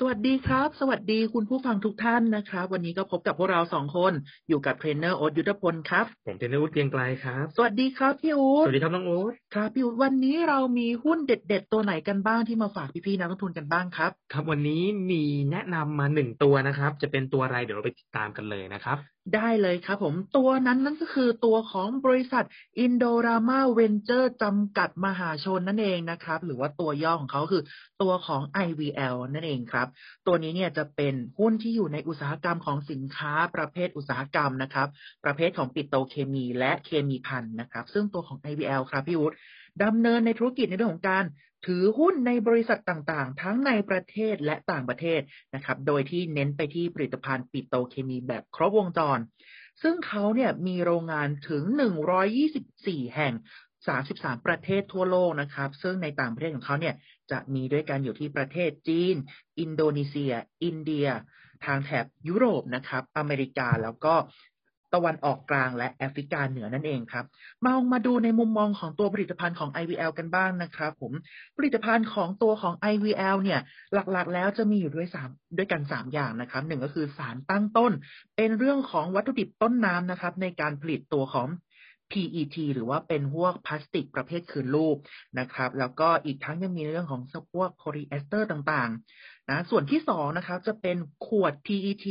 สวัสดีครับ สวัสดีคุณผู้ฟังทุกท่านนะครับ วันนี้ก็พบกับพวกเราสองคนอยู่กับเทรนเนอร์โอ๊ตยุทธพลครับ ผมเทรนเนอร์วุฒิเกรียงไกลครับ สวัสดีครับพี่อู๊ดสวัสดีครับน้องโอ๊ตครับพี่อู๊ดวันนี้เรามีหุ้นเด็ด ๆ ตัวไหนกันบ้างที่มาฝากพี่ๆนักลงทุนกันบ้างครับ ครับวันนี้มีแนะนำมาหนึ่งตัวนะครับ จะเป็นตัวอะไรเดี๋ยวเราไปติดตามกันเลยนะครับ ได้เลยครับผม ตัวนั้นนั่นก็คือตัวของบริษัท Indorama Venture จำกัดมหาชนนั่นเองนะครับ หรือว่าตัวย่อของเขาคือตัวของ IVL นั่นเองครับ ตัวนี้เนี่ยจะเป็นหุ้นที่อยู่ในอุตสาหกรรมของสินค้าประเภทอุตสาหกรรมนะครับ ประเภทของปิโตเคมีและเคมีพันนะครับ ซึ่งตัวของ IVL ครับพี่วุฒิดำเนินในธุรกิจในเรื่องของการ ถือหุ้นในบริษัทต่างๆ ทั้งในประเทศและต่างประเทศนะครับ โดยที่เน้นไปที่ผลิตภัณฑ์ปิโตรเคมีแบบครบวงจร ซึ่งเขาเนี่ยมีโรงงานถึง 124 แห่ง 33 ประเทศทั่วโลกนะครับ ซึ่งในต่างประเทศของเขาเนี่ยจะมีด้วยกันอยู่ที่ประเทศจีน อินโดนีเซีย อินเดีย ทางแถบยุโรปนะครับ อเมริกาแล้วก็ ตะวันออกกลางและแอฟริกาเหนือนั่นเองครับ มาลองมาดูในมุมมองของตัวผลิตภัณฑ์ของ IVL กันบ้างนะครับผมผลิตภัณฑ์ของตัวของ IVL เนี่ยหลักๆ แล้วจะมีอยู่ด้วยสามด้วยกัน 3 อย่างนะครับหนึ่งก็คือสารตั้งต้น เป็นเรื่องของวัตถุดิบต้นน้ำนะครับในการผลิตตัวของ PET หรือว่าเป็นพวกพลาสติกประเภทคืนรูปนะครับ แล้วก็อีกทั้งยังมีเรื่องของพวกโพลีเอสเตอร์ต่างๆนะส่วนที่สองนะครับจะเป็นขวด PET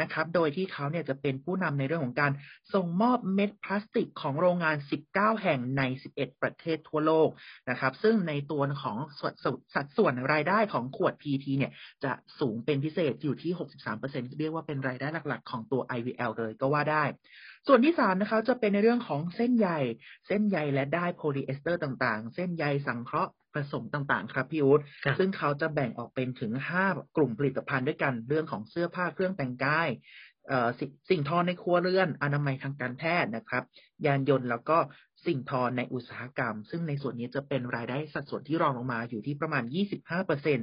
นะครับ โดยที่เขาเนี่ยจะเป็นผู้นำในเรื่องของการส่งมอบเม็ดพลาสติกของโรงงาน 19 แห่งใน 11 ประเทศทั่วโลกนะครับ ซึ่งในตัวของสัดส่วนสัดส่วนรายได้ของขวด PET เนี่ยจะสูงเป็นพิเศษอยู่ที่ 63%เรียกว่าเป็นรายได้หลักๆ ของตัว IVL เลยก็ว่าได้ ส่วนที่สามนะคะจะเป็นในเรื่องของเส้นใยเส้นใยและด้ายโพลีเอสเตอร์ต่างๆ เส้นใยสังเคราะห์ผสมต่างๆ ครับพี่อู๊ดครับซึ่งเขาจะแบ่งออกเป็นถึง5กลุ่มผลิตภัณฑ์ด้วยกันเรื่องของเสื้อผ้าเครื่องแต่งกายเอ่อสิสิ่งทอในครัวเรือน อนามัยทางการแพทย์นะครับ ยานยนต์แล้วก็สิ่งทอในอุตสาหกรรม ซึ่งในส่วนนี้จะเป็นรายได้สัดส่วนที่รองลงมาอยู่ที่ประมาณ 25%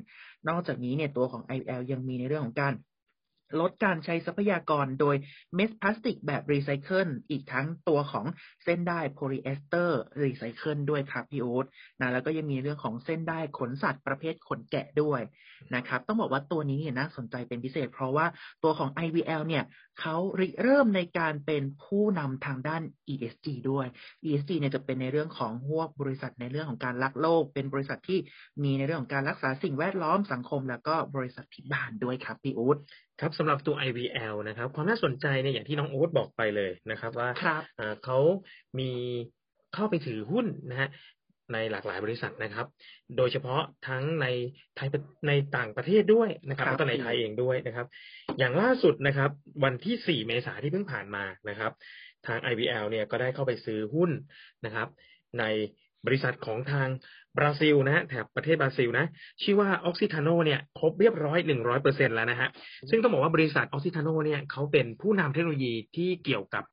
นอกจากนี้เนี่ยตัวของ IL ยังมีในเรื่องของการ ลดการใช้ทรัพยากรโดยเม็ดพลาสติกแบบรีไซเคิลอีกทั้งตัวของเส้นด้ายโพลีเอสเตอร์รีไซเคิลด้วยครับพี่โอ๊ตนะแล้วก็ยังมีเรื่องของเส้นได้ขนสัตว์ประเภทขนแกะด้วยนะครับ ต้องบอกว่าตัวนี้เนี่ยน่าสนใจเป็นพิเศษ เพราะว่าตัวของ IVL เนี่ยเขาริเริ่มในการเป็นผู้นำทางด้าน ESG ด้วย ESG เนี่ยจะเป็นในเรื่องของพวบริษัทในเรื่องของการรักโลก เป็นบริษัทที่มีในเรื่องของการรักษาสิ่งแวดล้อมสังคม แล้วก็บริษัทที่บ้านด้วยครับพี่อู๊ด ครับสำหรับตัว IVL นะครับ ความน่าสนใจเนี่ยอย่างที่น้องโอ๊ตบอกไปเลยนะครับว่าครับอ่าเขามีเข้าไปถือหุ้นนะฮะในหลากหลายบริษัทนะครับ โดยเฉพาะทั้งในไทยในต่างประเทศด้วยนะครับครับแล้วก็ในไทยเองด้วยนะครับ อย่างล่าสุดนะครับ วันที่ 4 เมษายนที่เพิ่งผ่านมานะครับ ทาง IVL เนี่ยก็ได้เข้าไปซื้อหุ้นนะครับ ใน บริษัทของทางบราซิลนะฮะแถบประเทศบราซิลนะ ชื่อว่าออกซิทาโนเนี่ยครบเรียบร้อยหนึ่งร้อยเปอร์เซ็นแล้วนะฮะซึ่งต้องบอกว่าบริษัทออกซิทาโนเนี่ยเขาเป็นผู้นำเทคโนโลยีที่เกี่ยวกับ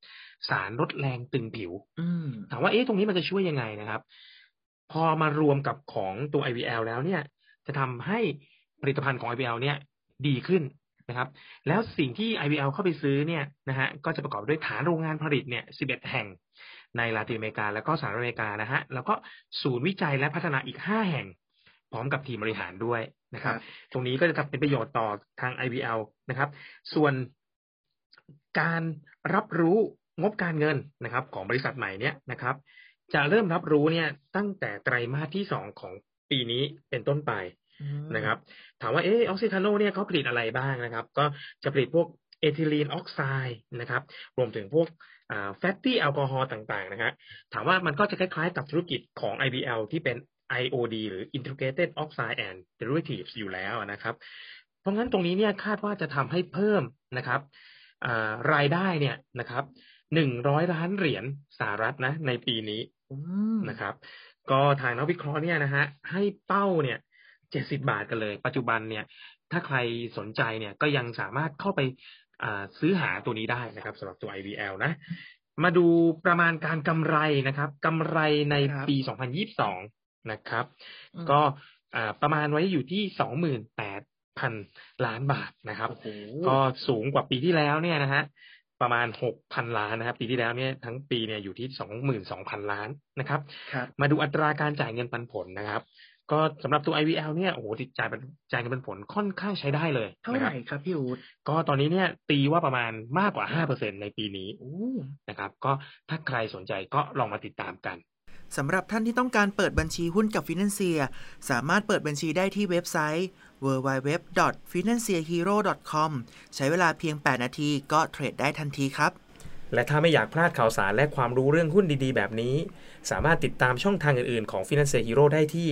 สารลดแรงตึงผิว อืมถามว่าเอ๊ะตรงนี้มันจะช่วยยังไงนะครับ พอมารวมกับของตัว IVL แล้วเนี่ย จะทำให้ผลิตภัณฑ์ของ IVL เนี่ยดีขึ้นนะครับ แล้วสิ่งที่ IVL เข้าไปซื้อเนี่ยนะฮะก็จะประกอบด้วยฐานโรงงานผลิตเนี่ย11 แห่ง ในลาตินอเมริกา แล้วก็สหรัฐอเมริกานะฮะแล้วก็ศูนย์วิจัยและพัฒนาอีก5แห่ง พร้อมกับทีมบริหารด้วยนะครับ ตรงนี้ก็จะทำเป็นประโยชน์ต่อทาง IVL นะครับ ส่วนการรับรู้งบการเงินนะครับ ของบริษัทใหม่เนี่ยนะครับ จะเริ่มรับรู้เนี่ยตั้งแต่ไตรมาสที่สองของปีนี้เป็นต้นไปอืมนะครับ ถามว่าเออ Oxiteno เนี่ยเขาผลิตอะไรบ้างนะครับ ก็จะผลิตพวก ethylene oxide นะครับ รวมถึงพวก fatty alcohol ต่างๆนะฮะถามว่ามันก็จะคล้ายๆกับธุรกิจของ IVL ที่เป็น IOD หรือ Integrated Oxide and Derivatives อยู่แล้วนะครับ เพราะงั้นตรงนี้เนี่ยคาดว่าจะทำให้เพิ่มนะครับอ่ารายได้เนี่ยนะครับหนึ่งร้อยล้านเหรียญสหรัฐนะ ในปีนี้อืมนะครับ ก็ทางนักวิเคราะห์เนี่ยนะฮะให้เป้าเนี่ยเจ็ดสิบาทกันเลย ปัจจุบันเนี่ย ถ้าใครสนใจเนี่ยก็ยังสามารถเข้าไปอ่า ซื้อหาตัวนี้ได้นะครับสำหรับตัว IVL นะ มาดูประมาณการกำไรนะครับกำไรในครับปี 2022 นะครับอืมก็อ่าประมาณไว้อยู่ที่6,000 ล้านบาทนะครับโอ้โหก็สูงกว่าปีที่แล้วเนี่ยนะฮะประมาณ 6,000 ล้านนะครับ ปีที่แล้วเนี่ยทั้งปีเนี่ยอยู่ที่ 22,000 ล้านนะครับครับมาดูอัตราการจ่ายเงินปันผลนะครับ ก็สำหรับตัว IVL เนี่ยโอ้โหจ่ายจ่ายเงินปันผลค่อนข้างใช้ได้เลยเท่านะไหครัร่บครับพี่อูดก็ตอนนี้เนี่ยตีว่าประมาณมากกว่า5%ในปีนี้โอ้นะครับ ก็ถ้าใครสนใจก็ลองมาติดตามกันสำหรับท่านที่ต้องการเปิดบัญชีหุ้นกับ Financier สามารถเปิดบัญชีได้ที่เว็บไซต์ www.financierhero.com ใช้เวลาเพียง 8 นาทีก็เทรดได้ทันทีครับ และถ้าไม่อยากพลาดข่าวสารและความรู้เรื่องหุ้นดีๆ แบบนี้ สามารถติดตามช่องทางอื่นๆ ของ Financial Hero ได้ที่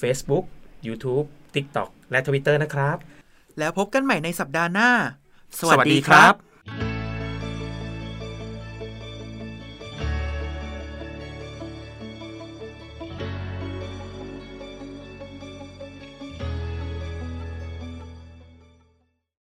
Facebook YouTube TikTok และ Twitter นะครับ แล้วพบกันใหม่ในสัปดาห์หน้า สวัสดีครับ